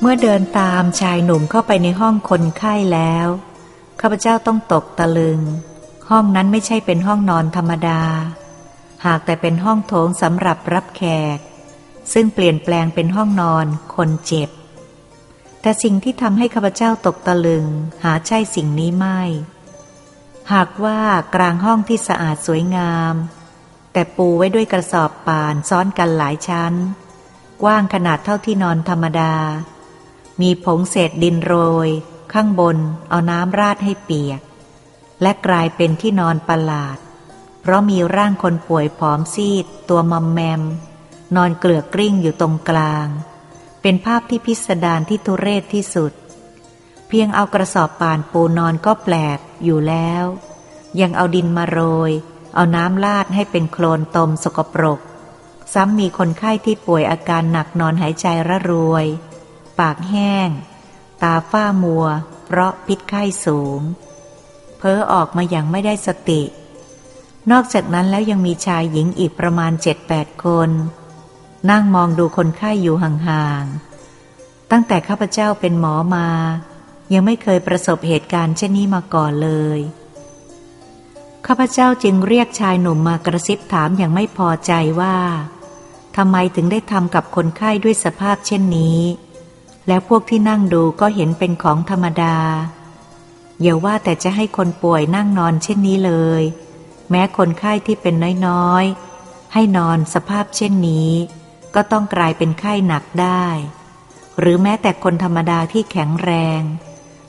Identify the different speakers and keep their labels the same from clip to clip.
Speaker 1: เมื่อเดินตามชายหนุ่มเข้าไปในห้องคนไข้แล้วข้าพเจ้าต้องตกตะลึง ห้องนั้นไม่ใช่เป็นห้องนอนธรรมดา หากแต่เป็นห้องโถงสำหรับรับแขก ซึ่งเปลี่ยนแปลงเป็นห้องนอนคนเจ็บ แต่สิ่งที่ทำให้ข้าพเจ้าตกตะลึง หาใช่สิ่งนี้ไม่ หากว่ากลางห้องที่สะอาดสวยงาม แต่ปูไว้ด้วยกระสอบป่านซ้อนกันหลายชั้น กว้างขนาดเท่าที่นอนธรรมดา มีผงเศษดินโรย ข้างบนเอาน้ำราดให้เปียก และกลายเป็นที่นอนประหลาด เพราะมีร่างคนป่วยผอมซีด ตัวมอมแมม นอนเกลือกกลิ้งอยู่ตรงกลาง เป็นภาพที่พิสดารที่ทุเรศที่สุด เพียงเอากระสอบป่านปูนอนก็แปลกอยู่แล้ว ยังเอาดินมาโรย เอาน้ำลาดให้เป็นโคลนตมสกปรก ซ้ำมีคนไข้ที่ป่วยอาการหนักนอนหายใจระรวย ปากแห้ง ตาฝ้ามัว เพราะพิษไข้สูง เพ้อออกมาอย่างไม่ได้สติ นอกจากนั้นแล้วยังมีชายหญิงอีกประมาณเจ็ดแปดคน นั่งมองดูคนไข้ยอยู่ห่างๆ ตั้งแต่ข้าพเจ้าเป็นหมอมา ยังไม่เคยประสบเหตุการณ์เช่นนี้มาก่อนเลยข้าพเจ้าจึงเรียกชายหนุ่มมากระซิบถามอย่างไม่พอใจว่าทำไมถึงได้ทำกับคนไข้ด้วยสภาพเช่นนี้ แล้วพวกที่นั่งดูก็เห็นเป็นของธรรมดา อย่าว่าแต่จะให้คนป่วยนั่งนอนเช่นนี้เลย แม้คนไข้ที่เป็นน้อยๆ ให้นอนสภาพเช่นนี้ ก็ต้องกลายเป็นไข้หนักได้ หรือแม้แต่คนธรรมดาที่แข็งแรง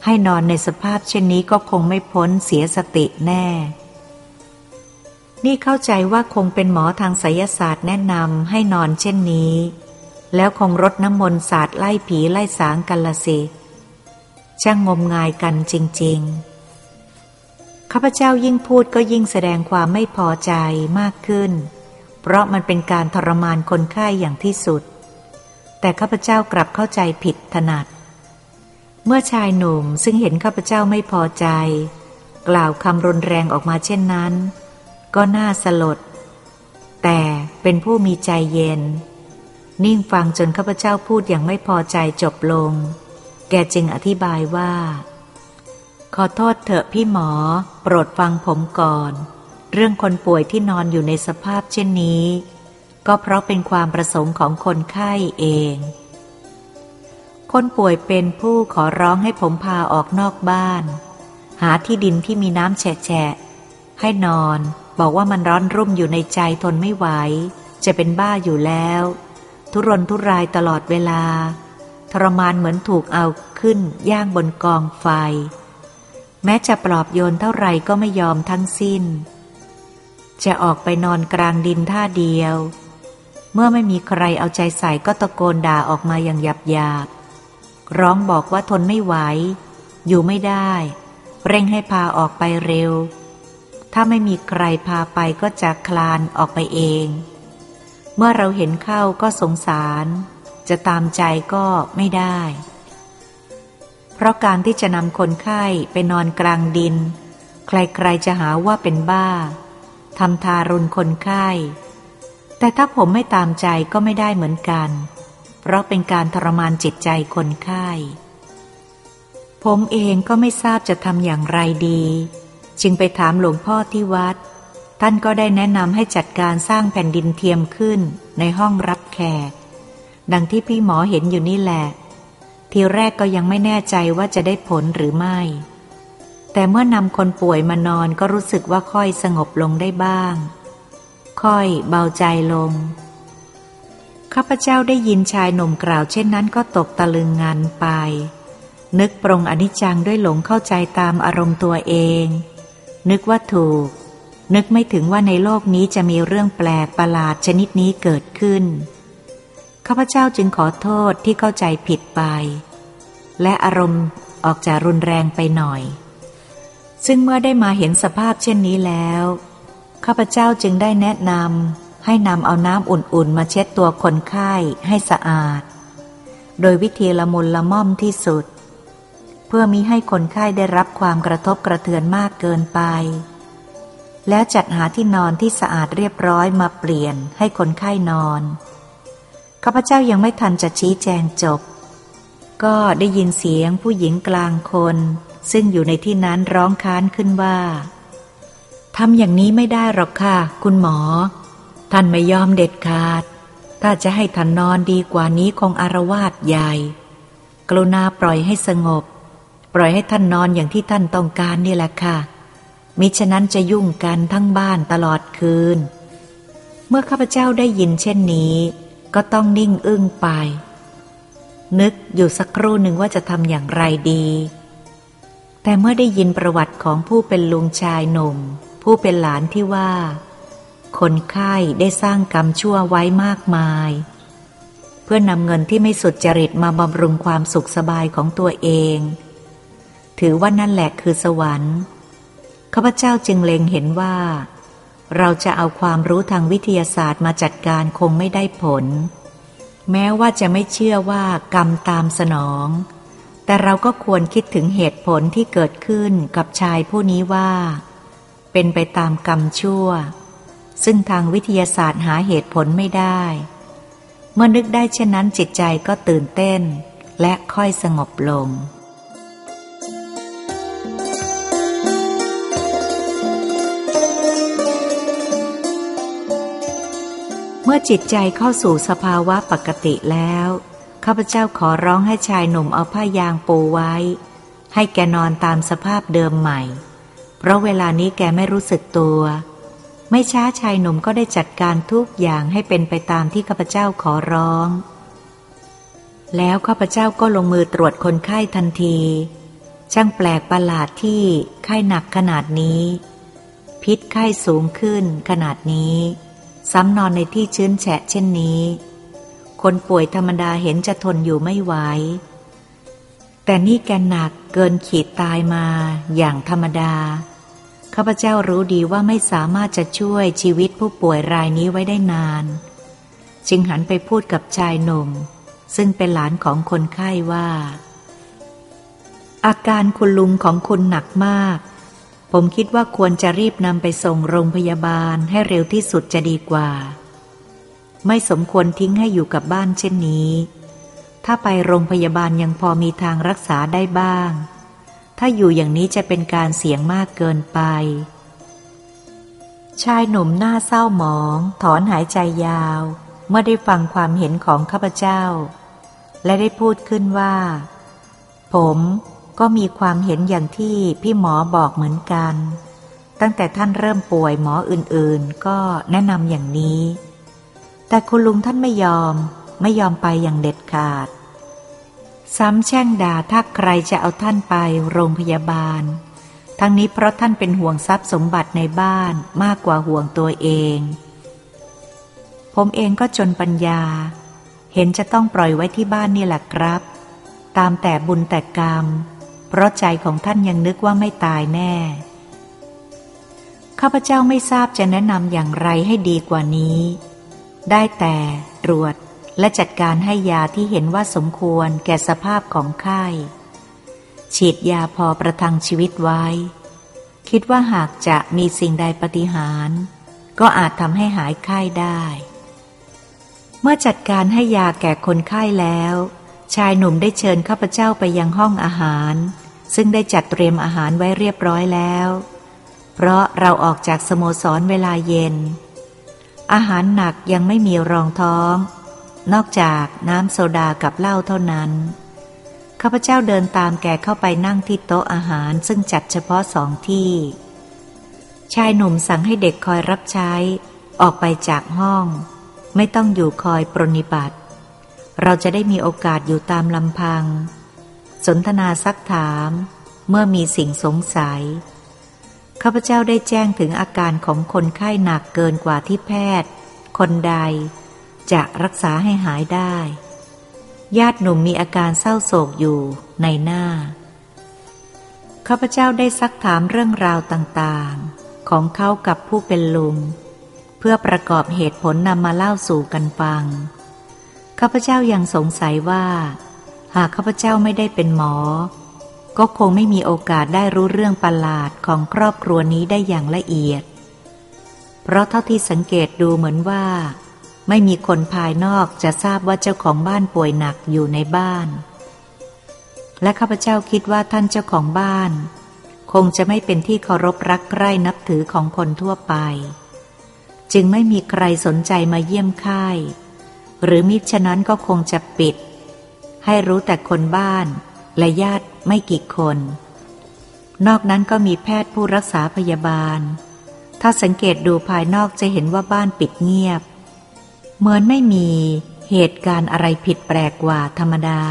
Speaker 1: ให้นอนในสภาพเช่นนี้ก็คงไม่พ้นเสียสติแน่ นี่เข้าใจว่าคงเป็นหมอทางไสยศาสตร์แนะนำให้นอนเช่นนี้ แล้วคงรดน้ำมนต์สาดไล่ผีไล่สางกันละสิช่างงมงายกันจริง ๆ ข้าพเจ้ายิ่งพูดก็ยิ่งแสดงความไม่พอใจมากขึ้น เพราะมันเป็นการทรมานคนไข้อย่างที่สุด แต่ข้าพเจ้ากลับเข้าใจผิดถนัด เมื่อชายหนุ่มซึ่งเห็นข้าพเจ้าไม่พอใจ กล่าวคำรุนแรงออกมาเช่นนั้น ก็น่าสลด แต่เป็นผู้มีใจเย็น นิ่งฟังจนข้าพเจ้าพูดอย่างไม่พอใจจบลง แกจึงอธิบายว่า ขอโทษเถอะพี่หมอ โปรดฟังผมก่อน เรื่องคนป่วยที่นอนอยู่ในสภาพเช่นนี้ ก็เพราะเป็นความประสงค์ของคนไข้เอง คนป่วยเป็นผู้ขอร้องให้ผมพาออกนอกบ้าน หาที่ดินที่มีน้ำแฉะให้นอน บอกว่ามันร้อนรุ่มอยู่ในใจทนไม่ไหว จะเป็นบ้าอยู่แล้ว ทุรนทุรายตลอดเวลา ทรมานเหมือนถูกเอาขึ้นย่างบนกองไฟ แม้จะปลอบโยนเท่าไรก็ไม่ยอมทั้งสิ้น จะออกไปนอนกลางดินท่าเดียว เมื่อไม่มีใครเอาใจใส่ก็ตะโกนด่าออกมาอย่างหยาบหยาบร้องบอกว่าทนไม่ไหว อยู่ไม่ได้ เร่งให้พาออกไปเร็ว ถ้าไม่มีใครพาไปก็จะคลานออกไปเอง เมื่อเราเห็นเข้าก็สงสาร จะตามใจก็ไม่ได้ เพราะการที่จะนำคนไข้ไปนอนกลางดิน ใครๆจะหาว่าเป็นบ้าทำทารุณคนไข้ แต่ถ้าผมไม่ตามใจก็ไม่ได้เหมือนกัน เพราะเป็นการทรมานจิตใจคนไข้ ผมเองก็ไม่ทราบจะทำอย่างไรดี จึงไปถามหลวงพ่อที่วัด ท่านก็ได้แนะนำให้จัดการสร้างแผ่นดินเทียมขึ้นในห้องรับแขก ดังที่พี่หมอเห็นอยู่นี่แหละ ทีแรกก็ยังไม่แน่ใจว่าจะได้ผลหรือไม่ แต่เมื่อนำคนป่วยมานอนก็รู้สึกว่าค่อยสงบลงได้บ้าง ค่อยเบาใจลง ข้าพเจ้าได้ยินชายหนุ่มกล่าวเช่นนั้นก็ตกตะลึงงานไป นึกปรงอนิจจังด้วยหลงเข้าใจตามอารมณ์ตัวเอง นึกว่าถูก นึกไม่ถึงว่าในโลกนี้จะมีเรื่องแปลกประหลาดชนิดนี้เกิดขึ้น ข้าพเจ้าจึงขอโทษที่เข้าใจผิดไป และอารมณ์ออกจากรุนแรงไปหน่อย ซึ่งเมื่อได้มาเห็นสภาพเช่นนี้แล้ว ข้าพเจ้าจึงได้แนะนำให้นำเอาน้ำอุ่นๆ มาเช็ดตัวคนไข้ให้สะอาด โดยวิธีละมุนละม่อมที่สุด เพื่อมิให้คนไข้ได้รับความกระทบกระเทือนมากเกินไป แล้วจัดหาที่นอนที่สะอาดเรียบร้อยมาเปลี่ยนให้คนไข้นอนข้าพเจ้ายังไม่ทันจะชี้แจงจบ ก็ได้ยินเสียงผู้หญิงกลางคน ซึ่งอยู่ในที่นั้นร้องค้านขึ้นว่าทำอย่างนี้ไม่ได้หรอกค่ะ คุณหมอ ท่านไม่ยอมเด็ดขาด ถ้าจะให้ท่านนอนดีกว่านี้คงอารวาสใหญ่ กรุณาปล่อยให้สงบ ปล่อยให้ท่านนอนอย่างที่ท่านต้องการนี่แหละค่ะ มิฉะนั้นจะยุ่งกันทั้งบ้านตลอดคืน เมื่อข้าพเจ้าได้ยินเช่นนี้ ก็ต้องนิ่งอึ้งไป นึกอยู่สักครู่หนึ่งว่าจะทำอย่างไรดี แต่เมื่อได้ยินประวัติของผู้เป็นลุงชายหนุ่ม ผู้เป็นหลานที่ว่า คนไข้ได้สร้างกรรมชั่วไว้มากมาย เพื่อนำเงินที่ไม่สุดจริตมาบำรุงความสุขสบายของตัวเอง ถือว่านั่นแหละคือสวรรค์ ข้าพเจ้าจึงเล็งเห็นว่า เราจะเอาความรู้ทางวิทยาศาสตร์มาจัดการคงไม่ได้ผล แม้ว่าจะไม่เชื่อว่ากรรมตามสนอง แต่เราก็ควรคิดถึงเหตุผลที่เกิดขึ้นกับชายผู้นี้ว่า เป็นไปตามกรรมชั่ว ซึ่งทางวิทยาศาสตร์หาเหตุผลไม่ได้ เมื่อนึกได้เช่นนั้นจิตใจก็ตื่นเต้น และค่อยสงบลง มื่อจิตใจเข้าสู่สภาวะปกติแล้ว ข้าพเจ้าขอร้องให้ชายหนุ่มเอาผ้ายางปูไว้ ให้แกนอนตามสภาพเดิมใหม่ เพราะเวลานี้แกไม่รู้สึกตัว ไม่ช้าชายหนุ่มก็ได้จัดการทุกอย่างให้เป็นไปตามที่ข้าพเจ้าขอร้อง แล้วข้าพเจ้าก็ลงมือตรวจคนไข้ทันที ช่างแปลกประหลาดที่ไข้หนักขนาดนี้ พิษไข้สูงขึ้นขนาดนี้ ซ้ำนอนในที่ชื้นแฉะเช่นนี้ คนป่วยธรรมดาเห็นจะทนอยู่ไม่ไหว แต่นี่แกหนักเกินขีดตายมาอย่างธรรมดา ข้าพเจ้ารู้ดีว่าไม่สามารถจะช่วยชีวิตผู้ป่วยรายนี้ไว้ได้นาน จึงหันไปพูดกับชายหนุ่ม ซึ่งเป็นหลานของคนไข้ว่า อาการคุณลุงของคุณหนักมาก ผมคิดว่าควรจะรีบนำไปส่งโรงพยาบาลให้เร็วที่สุดจะดีกว่า ไม่สมควรทิ้งให้อยู่กับบ้านเช่นนี้ ถ้าไปโรงพยาบาลยังพอมีทางรักษาได้บ้าง ถ้าอยู่อย่างนี้จะเป็นการเสี่ยงมากเกินไป ชายหนุ่มหน้าเศร้าหมอง ถอนหายใจยาว เมื่อได้ฟังความเห็นของข้าพเจ้า และได้พูดขึ้นว่า ผม ก็มีความเห็นอย่างที่พี่หมอบอกเหมือนกัน ตั้งแต่ท่านเริ่มป่วยหมออื่นๆ ก็แนะนำอย่างนี้ แต่คุณลุงท่านไม่ยอมไม่ยอมไปอย่างเด็ดขาด ซ้ำแช่งด่าถ้าใครจะเอาท่านไปโรงพยาบาล ทั้งนี้เพราะท่านเป็นห่วงทรัพย์สมบัติในบ้านมากกว่าห่วงตัวเอง ผมเองก็จนปัญญา เห็นจะต้องปล่อยไว้ที่บ้านนี่แหละครับ ตามแต่บุญแต่กรรม เพราะใจของท่านยังนึกว่าไม่ตายแน่ ข้าพเจ้าไม่ทราบจะแนะนำอย่างไรให้ดีกว่านี้ ได้แต่ตรวจและจัดการให้ยาที่เห็นว่าสมควรแก่สภาพของไข้ ฉีดยาพอประทังชีวิตไว้ คิดว่าหากจะมีสิ่งใดปฏิหาร ก็อาจทำให้หายไข้ได้ เมื่อจัดการให้ยาแก่คนไข้แล้ว ชายหนุ่มได้เชิญข้าพเจ้าไปยังห้องอาหาร ซึ่งได้จัดเตรียมอาหารไว้เรียบร้อยแล้ว เพราะเราออกจากสโมสรเวลาเย็น อาหารหนักยังไม่มีรองท้อง นอกจากน้ำโซดากับเหล้าเท่านั้น ข้าพเจ้าเดินตามแกเข้าไปนั่งที่โต๊ะอาหารซึ่งจัดเฉพาะสองที่ ชายหนุ่มสั่งให้เด็กคอยรับใช้ ออกไปจากห้อง ไม่ต้องอยู่คอยปรนิบัติ เราจะได้มีโอกาสอยู่ตามลำพัง สนทนาซักถาม เมื่อมีสิ่งสงสัย ข้าพเจ้าได้แจ้งถึงอาการของคนไข้หนักเกินกว่าที่แพทย์ คนใด จะรักษาให้หายได้ ญาติหนุ่มมีอาการเศร้าโศกอยู่ในหน้า ข้าพเจ้าได้ซักถามเรื่องราวต่างๆ ของเขากับผู้เป็นลุง เพื่อประกอบเหตุผลนำมาเล่าสู่กันฟัง ข้าพเจ้ายังสงสัยว่า หากข้าพเจ้าไม่ได้เป็นหมอ ก็คงไม่มีโอกาสได้รู้เรื่องประหลาดของครอบครัวนี้ได้อย่างละเอียด เพราะเท่าที่สังเกตดูเหมือนว่า ไม่มีคนภายนอกจะทราบว่าเจ้าของบ้านป่วยหนักอยู่ในบ้าน และข้าพเจ้าคิดว่าท่านเจ้าของบ้าน คงจะไม่เป็นที่เคารพรักใคร่นับถือของคนทั่วไป จึงไม่มีใครสนใจมาเยี่ยมค่ายหรือมิฉะนั้นก็คงจะปิด ให้รู้แต่คนบ้านและญาติไม่กี่คน นอกนั้นก็มีแพทย์ผู้รักษาพยาบาล ถ้าสังเกตดูภายนอกจะเห็นว่าบ้านปิดเงียบ เหมือนไม่มีเหตุการณ์อะไรผิดแปลกกว่าธรรมดา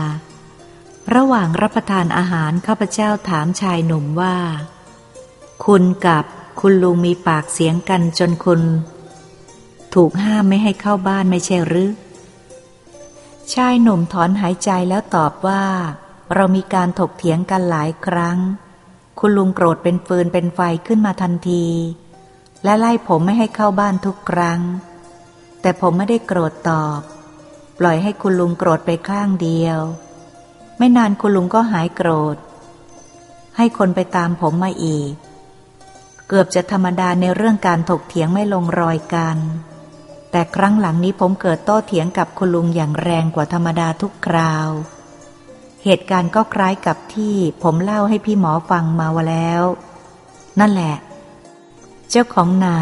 Speaker 1: ระหว่างรับประทานอาหารข้าพเจ้าถามชายหนุ่มว่า คุณกับคุณลุงมีปากเสียงกันจนคุณ ถูกห้ามไม่ให้เข้าบ้านไม่ใช่หรือ ชายหนุ่มถอนหายใจแล้วตอบว่า เรามีการถกเถียงกันหลายครั้ง คุณลุงโกรธเป็นฟืนเป็นไฟขึ้นมาทันที และไล่ผมไม่ให้เข้าบ้านทุกครั้ง แต่ผมไม่ได้โกรธตอบ ปล่อยให้คุณลุงโกรธไปข้างเดียว ไม่นานคุณลุงก็หายโกรธ ให้คนไปตามผมมาอีก เกือบจะธรรมดาในเรื่องการถกเถียงไม่ลงรอยกัน แต่ครั้งหลังนี้ผมเกิดโต้เถียงกับคุณลุงอย่างแรงกว่าธรรมดาทุกคราว เหตุการณ์ก็คล้ายกับที่ผมเล่าให้พี่หมอฟังมาวแล้ว นั่นแหละ เจ้าของนา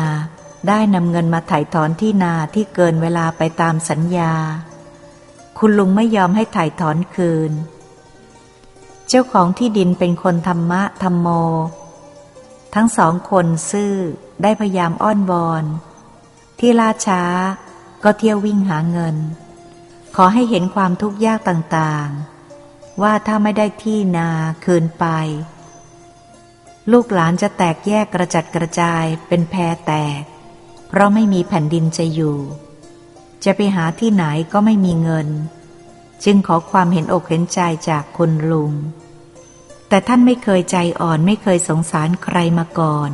Speaker 1: ได้นำเงินมาถ่ายถอนที่นาที่เกินเวลาไปตามสัญญา คุณลุงไม่ยอมให้ถ่ายถอนคืน เจ้าของที่ดินเป็นคนธรรมะธรรมโม ทั้งสองคนซื่อได้พยายามอ้อนวอน ที่ล่าช้า ก็เที่ยววิ่งหาเงิน ขอให้เห็นความทุกข์ยากต่างๆ ว่าถ้าไม่ได้ที่นาคืนไป ลูกหลานจะแตกแยกกระจัดกระจายเป็นแพรแตก เพราะไม่มีแผ่นดินจะอยู่ จะไปหาที่ไหนก็ไม่มีเงิน จึงขอความเห็นอกเห็นใจจากคุณลุงแต่ท่านไม่เคยใจอ่อนไม่เคยสงสารใครมาก่อน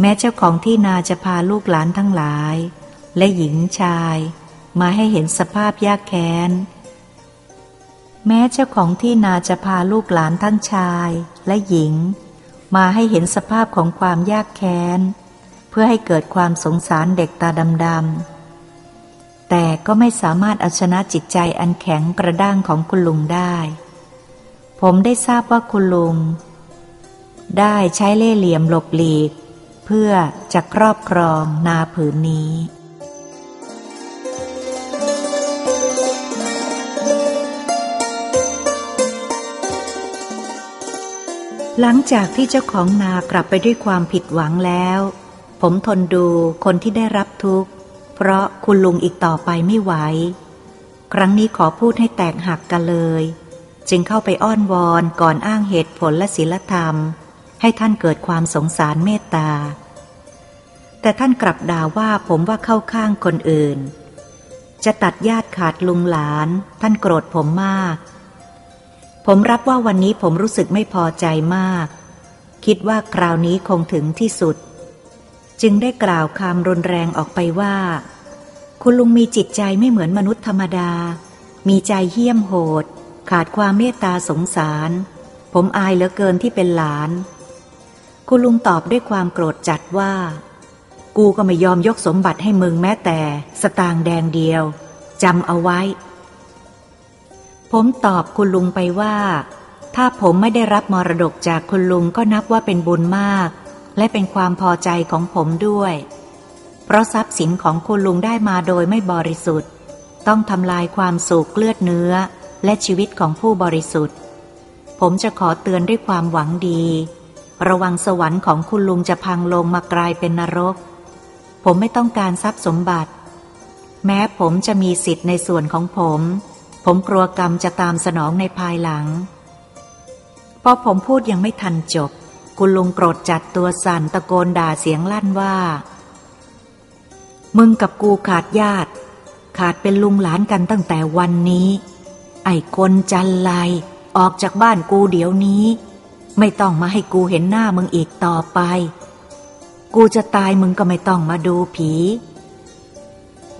Speaker 1: แม้เจ้าของที่นาจะพาลูกหลานทั้งหลาย และหญิงชาย มาให้เห็นสภาพยากแค้น แม้เจ้าของที่นาจะพาลูกหลานทั้งชายและหญิง มาให้เห็นสภาพของความยากแค้น เพื่อให้เกิดความสงสารเด็กตาดำๆแต่ก็ไม่สามารถเอาชนะจิตใจอันแข็งกระด้างของคุณลุงได้ ผมได้ทราบว่าคุณลุงได้ใช้เล่เหลี่ยมหลบหลีก เพื่อจะครอบครองนาผืนนี้หลังจากที่เจ้าของนากลับไปด้วยความผิดหวังแล้ว ผมทนดูคนที่ได้รับทุกข์ เพราะคุณลุงอีกต่อไปไม่ไหว ครั้งนี้ขอพูดให้แตกหักกันเลย จึงเข้าไปอ้อนวอนก่อนอ้างเหตุผลและศีลธรรม ให้ท่านเกิดความสงสารเมตตา แต่ท่านกลับด่าว่าผมว่าเข้าข้างคนอื่น จะตัดญาติขาดลุงหลาน ท่านโกรธผมมาก ผมรับว่าวันนี้ผมรู้สึกไม่พอใจมาก คิดว่าคราวนี้คงถึงที่สุด จึงได้กล่าวคำรุนแรงออกไปว่า คุณลุงมีจิตใจไม่เหมือนมนุษย์ธรรมดา มีใจเหี้ยมโหด ขาดความเมตตาสงสาร ผมอายเหลือเกินที่เป็นหลาน คุณลุงตอบด้วยความโกรธจัดว่า กูก็ไม่ยอมยกสมบัติให้มึงแม้แต่สตางแดงเดียวจำเอาไว้ ผมตอบคุณลุงไปว่า ถ้าผมไม่ได้รับมรดกจากคุณลุงก็นับว่าเป็นบุญมาก และเป็นความพอใจของผมด้วย เพราะทรัพย์สินของคุณลุงได้มาโดยไม่บริสุทธิ์ ต้องทำลายความสุขเลือดเนื้อ และชีวิตของผู้บริสุทธิ์ ผมจะขอเตือนด้วยความหวังดี ระวังสวรรค์ของคุณลุงจะพังลงมากลายเป็นนรก ผมไม่ต้องการทรัพย์สมบัติ แม้ผมจะมีสิทธิ์ในส่วนของผม ผมกลัวกรรมจะตามสนองในภายหลัง พอผมพูดยังไม่ทันจบ คุณลุงโกรธจัดตัวสั่นตะโกนด่าเสียงลั่นว่า มึงกับกูขาดญาติ ขาดเป็นลุงหลานกันตั้งแต่วันนี้ ไอ้คนจันไรออกจากบ้านกูเดี๋ยวนี้ ไม่ต้องมาให้กูเห็นหน้ามึงอีกต่อไป กูจะตายมึงก็ไม่ต้องมาดูผี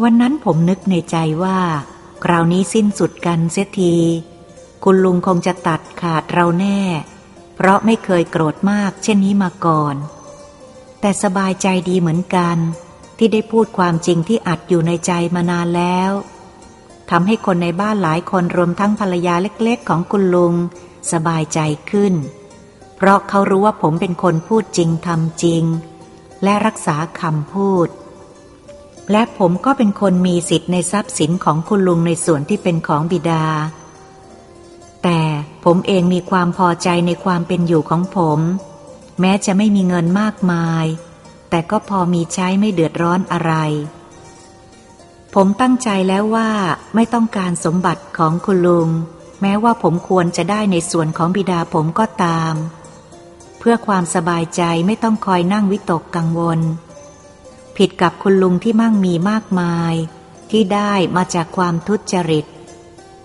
Speaker 1: วันนั้นผมนึกในใจว่า คราวนี้สิ้นสุดกันเสียที คุณลุงคงจะตัดขาดเราแน่ เพราะไม่เคยโกรธมากเช่นนี้มาก่อน แต่สบายใจดีเหมือนกัน ที่ได้พูดความจริงที่อัดอยู่ในใจมานานแล้วทำให้คนในบ้านหลายคนรวมทั้งภรรยาเล็กๆ ของคุณลุง สบายใจขึ้น เพราะเขารู้ว่าผมเป็นคนพูดจริงทำจริง และรักษาคำพูด และผมก็เป็นคนมีสิทธิ์ในทรัพย์สินของคุณลุงในส่วนที่เป็นของบิดา แต่ผมเองมีความพอใจในความเป็นอยู่ของผม แม้จะไม่มีเงินมากมาย แต่ก็พอมีใช้ไม่เดือดร้อนอะไร ผมตั้งใจแล้วว่าไม่ต้องการสมบัติของคุณลุงแม้ว่าผมควรจะได้ในส่วนของบิดาผมก็ตาม พื่อความสบายใจไม่ต้องคอยนั่งวิตกกังวล ผิดกับคุณลุงที่มั่งมีมากมาย ที่ได้มาจากความทุจริต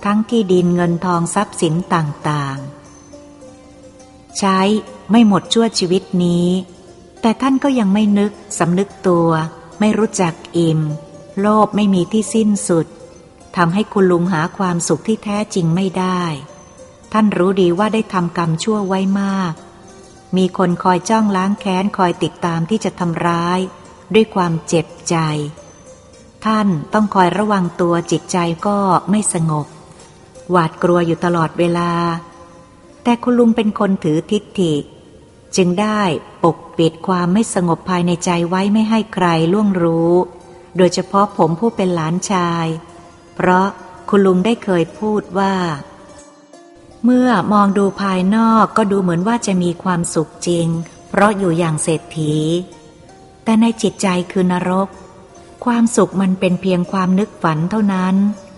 Speaker 1: ทั้งที่ดินเงินทองทรัพย์สินต่างๆ ใช้ไม่หมดชั่วชีวิตนี้ แต่ท่านก็ยังไม่นึกสำนึกตัว ไม่รู้จักอิ่ม โลภไม่มีที่สิ้นสุดทำให้คุณลุงหาความสุขที่แท้จริงไม่ได้ ท่านรู้ดีว่าได้ทำกรรมชั่วไว้มาก มีคนคอยจ้องล้างแค้นคอยติดตามที่จะทำร้าย ด้วยความเจ็บใจ ท่านต้องคอยระวังตัวจิตใจก็ไม่สงบ หวาดกลัวอยู่ตลอดเวลา แต่คุณลุงเป็นคนถือทิฏฐิ จึงได้ปกปิดความไม่สงบภายในใจไว้ไม่ให้ใครล่วงรู้ โดยเฉพาะผมผู้เป็นหลานชาย เพราะคุณลุงได้เคยพูดว่า เมื่อมองดูภายนอกก็ดูเหมือนว่าจะมีความสุขจริง เพราะอยู่อย่างเศรษฐี แต่ในจิตใจคือนรก ความสุขมันเป็นเพียงความนึกฝันเท่านั้น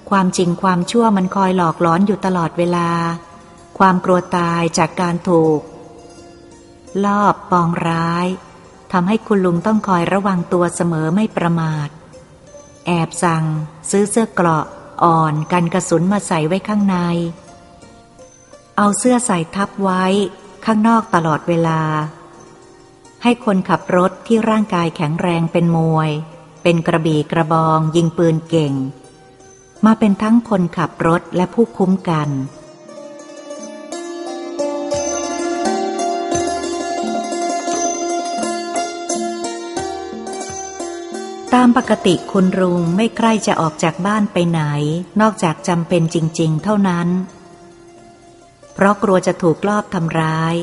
Speaker 1: ความจริงความชั่วมันคอยหลอกล้อนอยู่ตลอดเวลา ความกลัวตายจากการถูก ลอบปองร้ายทำให้คุณลุงต้องคอยระวังตัวเสมอไม่ประมาท แอบสั่ง ซื้อเสื้อเกราะอ่อนกันกระสุนมาใส่ไว้ข้างใน เอาเสื้อใส่ทับไว้ ข้างนอกตลอดเวลา ให้คนขับรถที่ร่างกายแข็งแรงเป็นมวย เป็นกระบี่กระบอง ยิงปืนเก่ง มาเป็นทั้งคนขับรถและผู้คุ้มกันตามปกติคุณรุงไม่ใคร่จะออกจากบ้านไปไหน นอกจากจำเป็นจริง ๆ เท่านั้น ราะกลัวจะถูกลอบทำร้าย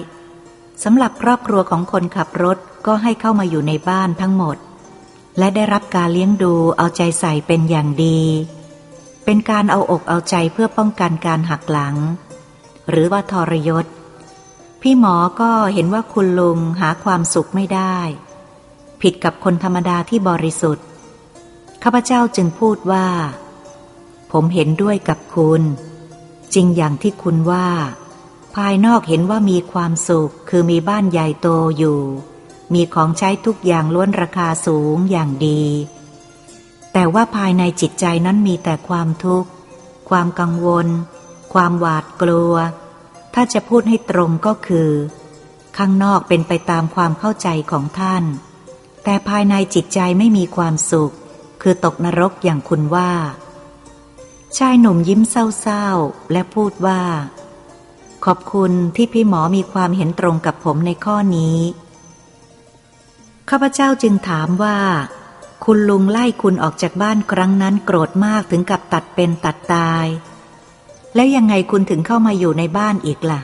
Speaker 1: สำหรับครอบครัวของคนขับรถก็ให้เข้ามาอยู่ในบ้านทั้งหมด และได้รับการเลี้ยงดูเอาใจใส่เป็นอย่างดี เป็นการเอาอกเอาใจเพื่อป้องกันการหักหลัง หรือว่าทรยศ พี่หมอก็เห็นว่าคุณลุงหาความสุขไม่ได้ ผิดกับคนธรรมดาที่บริสุทธิ์ข้าพเจ้าจึงพูดว่า ผมเห็นด้วยกับคุณ จริงอย่างที่คุณว่า ภายนอกเห็นว่ามีความสุข คือมีบ้านใหญ่โตอยู่ มีของใช้ทุกอย่างล้วนราคาสูงอย่างดี แต่ว่าภายในจิตใจนั้นมีแต่ความทุกข์ ความกังวล ความหวาดกลัว ถ้าจะพูดให้ตรงก็คือ ข้างนอกเป็นไปตามความเข้าใจของท่าน แต่ภายในจิตใจไม่มีความสุข คือตกนรกอย่างคุณว่า ชายหนุ่มยิ้มเศร้าๆ และพูดว่า ขอบคุณที่พี่หมอมีความเห็นตรงกับผมในข้อนี้ ข้าพเจ้าจึงถามว่า คุณลุงไล่คุณออกจากบ้านครั้งนั้นโกรธมากถึงกับตัดเป็นตัดตาย แล้วยังไงคุณถึงเข้ามาอยู่ในบ้านอีกละ่ะ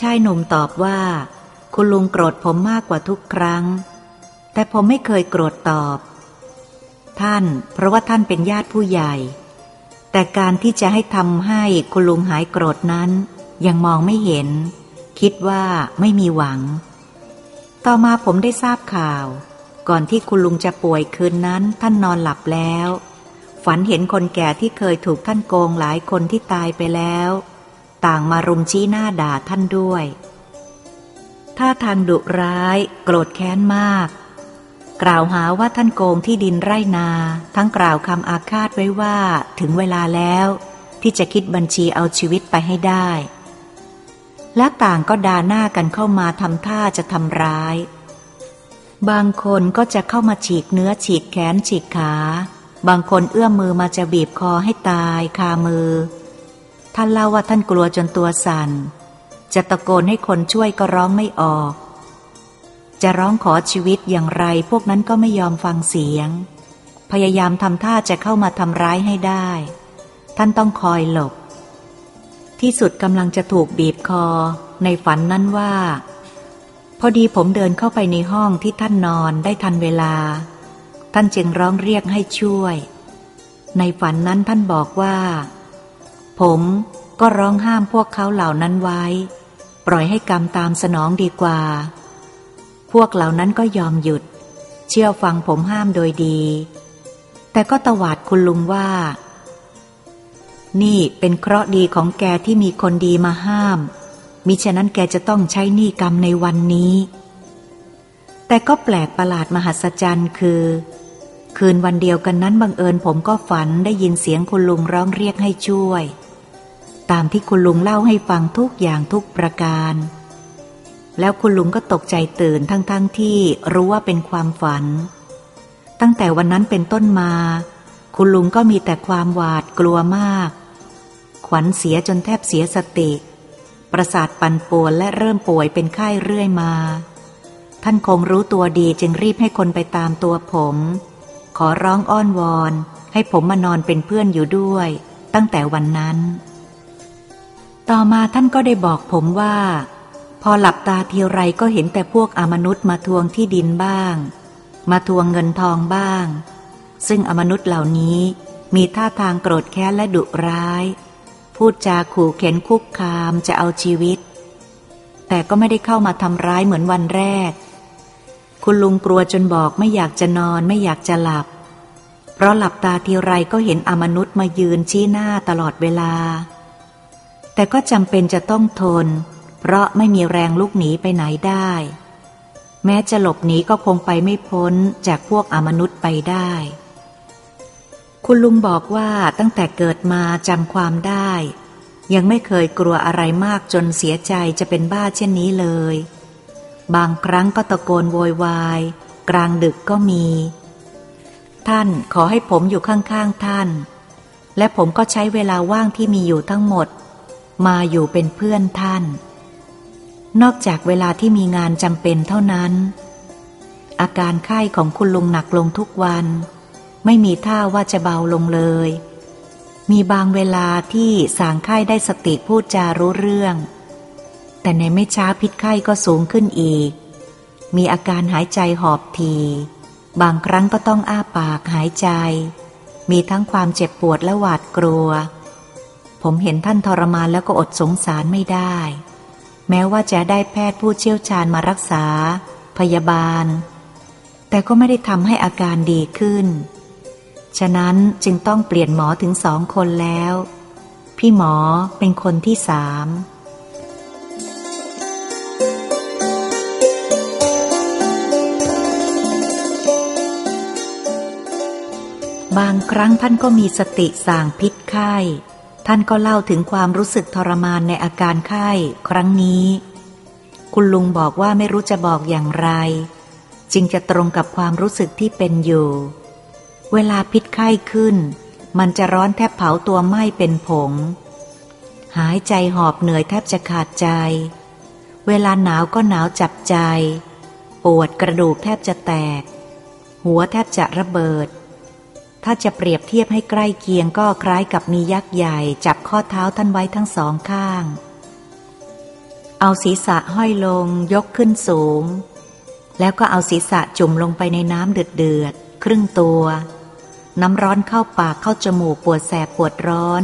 Speaker 1: ชายหนุ่มตอบว่า คุณลุงโกรธผมมากกว่าทุกครั้ง แต่ผมไม่เคยโกรธตอบ ท่าน เพราะว่าท่านเป็นญาติผู้ใหญ่แต่การที่จะให้ทำให้คุณลุงหายโกรธนั้น ยังมองไม่เห็น คิดว่าไม่มีหวัง ต่อมาผมได้ทราบข่าว ก่อนที่คุณลุงจะป่วยคืนนั้นท่านนอนหลับแล้ว ฝันเห็นคนแก่ที่เคยถูกท่านโกงหลายคนที่ตายไปแล้ว ต่างมารุมชี้หน้าด่าท่านด้วยท่าทางดุร้ายโกรธแค้นมาก กล่าวหาว่าท่านโกงที่ดินไร่นา ทั้งกล่าวคำอาฆาตไว้ว่าถึงเวลาแล้ว ที่จะคิดบัญชีเอาชีวิตไปให้ได้ และต่างก็ด่าหน้ากันเข้ามาทำท่าจะทำร้าย บางคนก็จะเข้ามาฉีกเนื้อฉีกแขนฉีกขา บางคนเอื้อมมือมาจะบีบคอให้ตายคามือ ท่านเล่าว่าท่านกลัวจนตัวสัน่น จะตะโกนให้คนช่วยก็ร้องไม่ออก จะร้องขอชีวิตอย่างไรพวกนั้นก็ไม่ยอมฟังเสียง พยายามทำท่าจะเข้ามาทำร้ายให้ได้ ท่านต้องคอยหลบ ที่สุดกำลังจะถูกบีบคอ ในฝันนั้นว่า พอดีผมเดินเข้าไปในห้องที่ท่านนอนได้ทันเวลา ท่านจึงร้องเรียกให้ช่วย ในฝันนั้นท่านบอกว่า ผมก็ร้องห้ามพวกเขาเหล่านั้นไว้ ปล่อยให้กรรมตามสนองดีกว่า พวกเหล่านั้นก็ยอมหยุด เชื่อฟังผมห้ามโดยดี แต่ก็ตวาดคุณลุงว่า นี่เป็นเคราะห์ดีของแกที่มีคนดีมาห้าม มิฉะนั้นแกจะต้องใช้หนี้กรรมในวันนี้ แต่ก็แปลกประหลาดมหัศจรรย์คือ คืนวันเดียวกันนั้นบังเอิญผมก็ฝันได้ยินเสียงคุณลุงร้องเรียกให้ช่วย ตามที่คุณลุงเล่าให้ฟังทุกอย่างทุกประการ แล้วคุณลุงก็ตกใจตื่นทั้งๆทที่รู้ว่าเป็นความฝัน ตั้งแต่วันนั้นเป็นต้นมา คุณลุงก็มีแต่ความหวาดกลัวมาก ขวัญเสียจนแทบเสียสติ ประสาทปั่นป่วนและเริ่มป่วยเป็นไข้เรื่อยมา ท่านคงรู้ตัวดีจึงรีบให้คนไปตามตัวผม ขอร้องอ้อนวอน ให้ผมมานอนเป็นเพื่อนอยู่ด้วย ตั้งแต่วันนั้น ต่อมาท่านก็ได้บอกผมว่า พอหลับตาทีไรก็เห็นแต่พวกอมนุษย์มาทวงที่ดินบ้าง มาทวงเงินทองบ้าง ซึ่งอมนุษย์เหล่านี้มีท่าทางโกรธแค้นและดุร้าย พูดจาขู่เข็นคุกคามจะเอาชีวิต แต่ก็ไม่ได้เข้ามาทำร้ายเหมือนวันแรก คุณลุงกลัวจนบอกไม่อยากจะนอนไม่อยากจะหลับ เพราะหลับตาทีไรก็เห็นอมนุษย์มายืนชี้หน้าตลอดเวลา แต่ก็จำเป็นจะต้องทน เพราะไม่มีแรงลุกหนีไปไหนได้ แม้จะหลบหนีก็คงไปไม่พ้นจากพวกอมนุษย์ไปได้ คุณลุงบอกว่าตั้งแต่เกิดมาจำความได้ ยังไม่เคยกลัวอะไรมากจนเสียใจจะเป็นบ้าเช่นนี้เลย บางครั้งก็ตะโกนโวยวาย กลางดึกก็มี ท่านขอให้ผมอยู่ข้างๆท่าน และผมก็ใช้เวลาว่างที่มีอยู่ทั้งหมด มาอยู่เป็นเพื่อนท่าน นอกจากเวลาที่มีงานจำเป็นเท่านั้น อาการไข้ของคุณลุงหนักลงทุกวัน ไม่มีท่าว่าจะเบาลงเลย มีบางเวลาที่สางไข้ได้สติพูดจารู้เรื่อง แต่ในไม่ช้าพิษไข้ก็สูงขึ้นอีก มีอาการหายใจหอบที บางครั้งก็ต้องอ้าปากหายใจ มีทั้งความเจ็บปวดและหวาดกลัว ผมเห็นท่านทรมานแล้วก็อดสงสารไม่ได้ แม้ว่าจะได้แพทย์ผู้เชี่ยวชาญมารักษา พยาบาลแต่ก็ไม่ได้ทำให้อาการดีขึ้น ฉะนั้นจึงต้องเปลี่ยนหมอถึงสองคนแล้ว พี่หมอเป็นคนที่สามบางครั้งท่านก็มีสติสั่งพิษไข้ ท่านก็เล่าถึงความรู้สึกทรมานในอาการไข้ครั้งนี้ คุณลุงบอกว่าไม่รู้จะบอกอย่างไร จึงจะตรงกับความรู้สึกที่เป็นอยู่ เวลาพิษไข้ขึ้น มันจะร้อนแทบเผาตัวไหม้เป็นผง หายใจหอบเหนื่อยแทบจะขาดใจ เวลาหนาวก็หนาวจับใจ ปวดกระดูกแทบจะแตก หัวแทบจะระเบิด ถ้าจะเปรียบเทียบให้ใกล้เคียงก็คล้ายกับมียักษ์ใหญ่จับข้อเท้าท่านไว้ทั้งสองข้าง เอาศีรษะห้อยลงยกขึ้นสูง แล้วก็เอาศีรษะจุ่มลงไปในน้ำเดือดเดือดครึ่งตัว น้ำร้อนเข้าปากเข้าจมูกปวดแสบปวดร้อน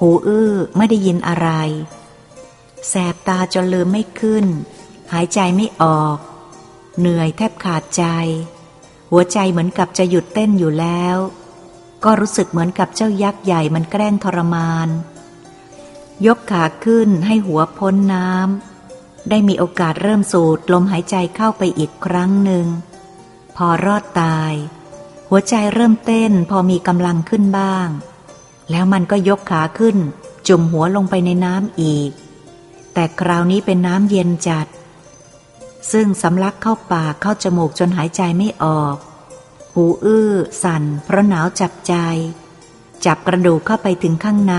Speaker 1: หูอื้อไม่ได้ยินอะไร แสบตาจนลืมไม่ขึ้น หายใจไม่ออก เหนื่อยแทบขาดใจ หัวใจเหมือนกับจะหยุดเต้นอยู่แล้ว ก็รู้สึกเหมือนกับเจ้ายักษ์ใหญ่มันแกล้งทรมาน ยกขาขึ้นให้หัวพ้นน้ำได้มีโอกาสเริ่มสูดลมหายใจเข้าไปอีกครั้งหนึ่งพอรอดตาย หัวใจเริ่มเต้นพอมีกำลังขึ้นบ้าง แล้วมันก็ยกขาขึ้น จุ่มหัวลงไปในน้ำอีก แต่คราวนี้เป็นน้ำเย็นจัด ซึ่งสำลักเข้าปากเข้าจมูกจนหายใจไม่ออก หูอื้อ สั่น เพราะหนาวจับใจ จับกระดูกเข้าไปถึงข้างใน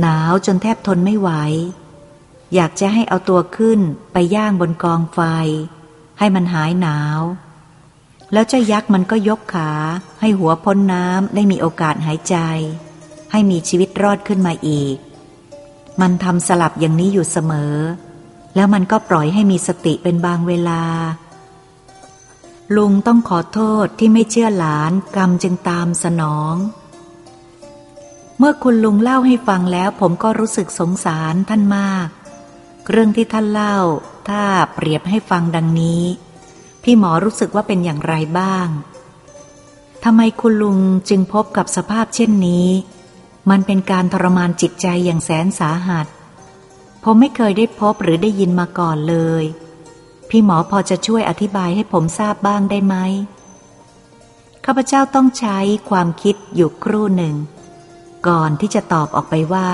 Speaker 1: หนาวจนแทบทนไม่ไหว อยากจะให้เอาตัวขึ้นไปย่างบนกองไฟ ให้มันหายหนาว แล้วเจ้ายักษ์มันก็ยกขา ให้หัวพ้นน้ำได้มีโอกาสหายใจ ให้มีชีวิตรอดขึ้นมาอีก มันทำสลับอย่างนี้อยู่เสมอ แล้วมันก็ปล่อยให้มีสติเป็นบางเวลา ลุงต้องขอโทษที่ไม่เชื่อหลานกรรมจึงตามสนอง เมื่อคุณลุงเล่าให้ฟังแล้วผมก็รู้สึกสงสารท่านมาก เรื่องที่ท่านเล่า ถ้าเปรียบให้ฟังดังนี้ พี่หมอรู้สึกว่าเป็นอย่างไรบ้างทำไมคุณลุงจึงพบกับสภาพเช่นนี้ มันเป็นการทรมานจิตใจอย่างแสนสาหัส ผมไม่เคยได้พบหรือได้ยินมาก่อนเลย พี่หมอพอจะช่วยอธิบายให้ผมทราบบ้างได้ไหมข้าพเจ้าต้องใช้ความคิดอยู่ครู่หนึ่ง ก่อนที่จะตอบออกไปว่า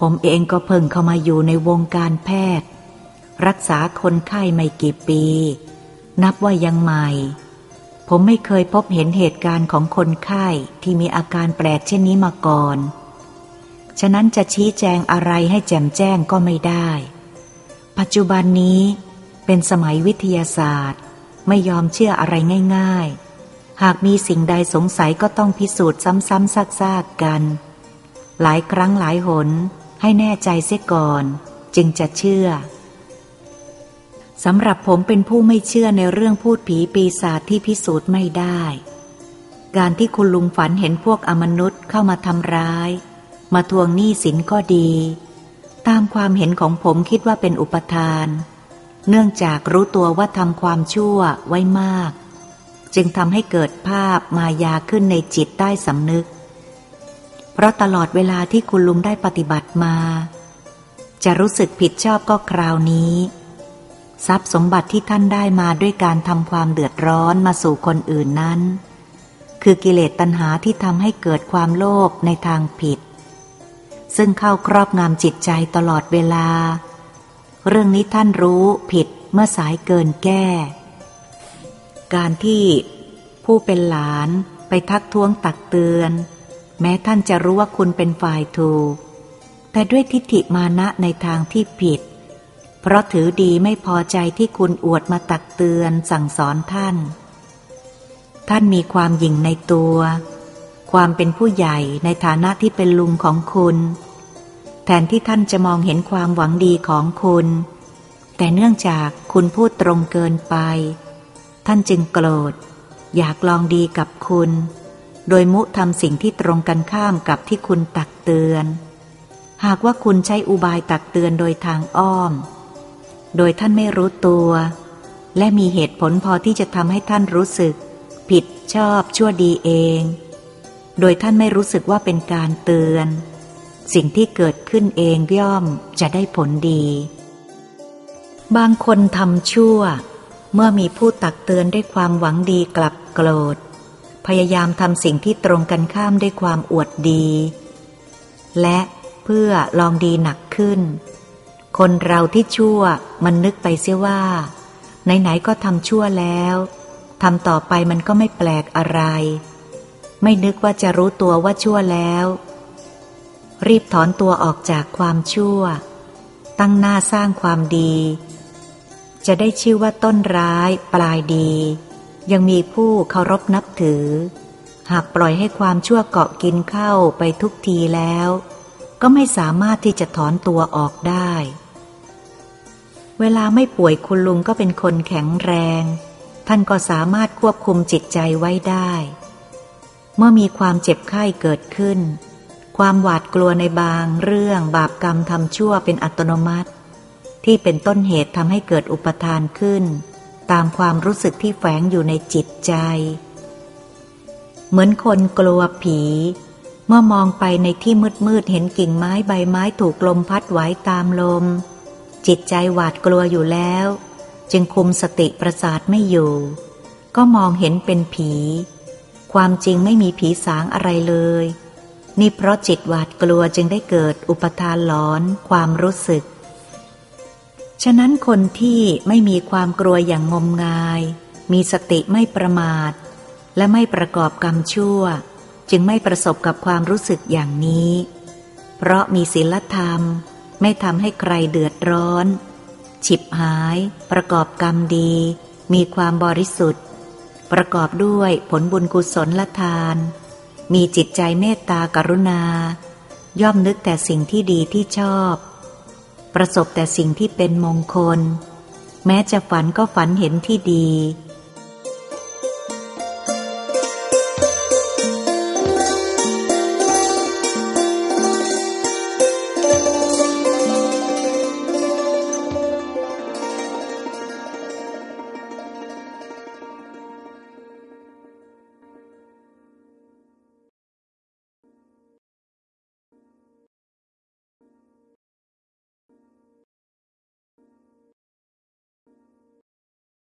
Speaker 1: ผมเองก็เพิ่งเข้ามาอยู่ในวงการแพทย์ รักษาคนไข้ไม่กี่ปี นับว่ายังใหม่ ผมไม่เคยพบเห็นเหตุการณ์ของคนไข้ที่มีอาการแปลกเช่นนี้มาก่อน ฉะนั้นจะชี้แจงอะไรให้แจ่มแจ้งก็ไม่ได้ ปัจจุบันนี้เป็นสมัยวิทยาศาสตร์ ไม่ยอมเชื่ออะไรง่าย ๆ หากมีสิ่งใดสงสัยก็ต้องพิสูจน์ซ้ำๆซากๆกัน หลายครั้งหลายหนให้แน่ใจเสียก่อน จึงจะเชื่อ สำหรับผมเป็นผู้ไม่เชื่อในเรื่องพูดผีปีศาจที่พิสูจน์ไม่ได้ การที่คุณลุงฝันเห็นพวกอมนุษย์เข้ามาทำร้าย มาทวงหนี้สินก็ดี ตามความเห็นของผมคิดว่าเป็นอุปทาน เนื่องจากรู้ตัวว่าทำความชั่วไว้มาก จึงทำให้เกิดภาพมายาขึ้นในจิตได้สำนึก เพราะตลอดเวลาที่คุณลุงได้ปฏิบัติมา จะรู้สึกผิดชอบก็คราวนี้ ทรัพย์สมบัติที่ท่านได้มาด้วยการทำความเดือดร้อนมาสู่คนอื่นนั้น คือกิเลสตัณหาที่ทำให้เกิดความโลภในทางผิด ซึ่งเข้าครอบงำจิตใจตลอดเวลา เรื่องนี้ท่านรู้ผิดเมื่อสายเกินแก้ การที่ผู้เป็นหลานไปทักท้วงตักเตือน แม้ท่านจะรู้ว่าคุณเป็นฝ่ายถูก แต่ด้วยทิฏฐิมานะในทางที่ผิด เพราะถือดีไม่พอใจที่คุณอวดมาตักเตือนสั่งสอนท่าน ท่านมีความหยิ่งในตัว ความเป็นผู้ใหญ่ในฐานะที่เป็นลุงของคุณ แทนที่ท่านจะมองเห็นความหวังดีของคุณ แต่เนื่องจากคุณพูดตรงเกินไป ท่านจึงโกรธ อยากลองดีกับคุณ โดยมุทำสิ่งที่ตรงกันข้ามกับที่คุณตักเตือน หากว่าคุณใช้อุบายตักเตือนโดยทางอ้อม โดยท่านไม่รู้ตัว และมีเหตุผลพอที่จะทำให้ท่านรู้สึก ผิดชอบชั่วดีเอง โดยท่านไม่รู้สึกว่าเป็นการเตือน สิ่งที่เกิดขึ้นเองย่อมจะได้ผลดี บางคนทำชั่ว เมื่อมีผู้ตักเตือนด้วยความหวังดีกลับโกรธ พยายามทำสิ่งที่ตรงกันข้ามด้วยความอวดดี และเพื่อลองดีหนักขึ้น คนเราที่ชั่วมันนึกไปเสียว่า ไหนๆก็ทำชั่วแล้วทำต่อไปมันก็ไม่แปลกอะไร ไม่นึกว่าจะรู้ตัวว่าชั่วแล้ว รีบถอนตัวออกจากความชั่ว ตั้งหน้าสร้างความดี จะได้ชื่อว่าต้นร้ายปลายดี ยังมีผู้เคารพนับถือ หากปล่อยให้ความชั่วเกาะกินเข้าไปทุกทีแล้ว ก็ไม่สามารถที่จะถอนตัวออกได้ เวลาไม่ป่วยคุณลุงก็เป็นคนแข็งแรง ท่านก็สามารถควบคุมจิตใจไว้ได้ เมื่อมีความเจ็บไข้เกิดขึ้น ความหวาดกลัวในบางเรื่องบาปกรรมทำชั่วเป็นอัตโนมัติ ที่เป็นต้นเหตุทำให้เกิดอุปทานขึ้น ตามความรู้สึกที่แฝงอยู่ในจิตใจ เหมือนคนกลัวผี เมื่อมองไปในที่มืดๆเห็นกิ่งไม้ใบไม้ถูกลมพัดไหวตามลม จิตใจหวาดกลัวอยู่แล้ว จึงคุมสติประสาทไม่อยู่ ก็มองเห็นเป็นผี ความจริงไม่มีผีสางอะไรเลย นี่เพราะจิตหวาดกลัวจึงได้เกิดอุปทานหลอนความรู้สึก ฉะนั้นคนที่ไม่มีความกลัวอย่างงมงาย มีสติไม่ประมาท และไม่ประกอบกรรมชั่ว จึงไม่ประสบกับความรู้สึกอย่างนี้ เพราะมีศีลธรรม ไม่ทำให้ใครเดือดร้อน ฉิบหาย ประกอบกรรมดี มีความบริสุทธิ์ ประกอบด้วยผลบุญกุศลละทาน มีจิตใจเมตตากรุณา ย่อมนึกแต่สิ่งที่ดีที่ชอบ ประสบแต่สิ่งที่เป็นมงคล แม้จะฝันก็ฝันเห็นที่ดี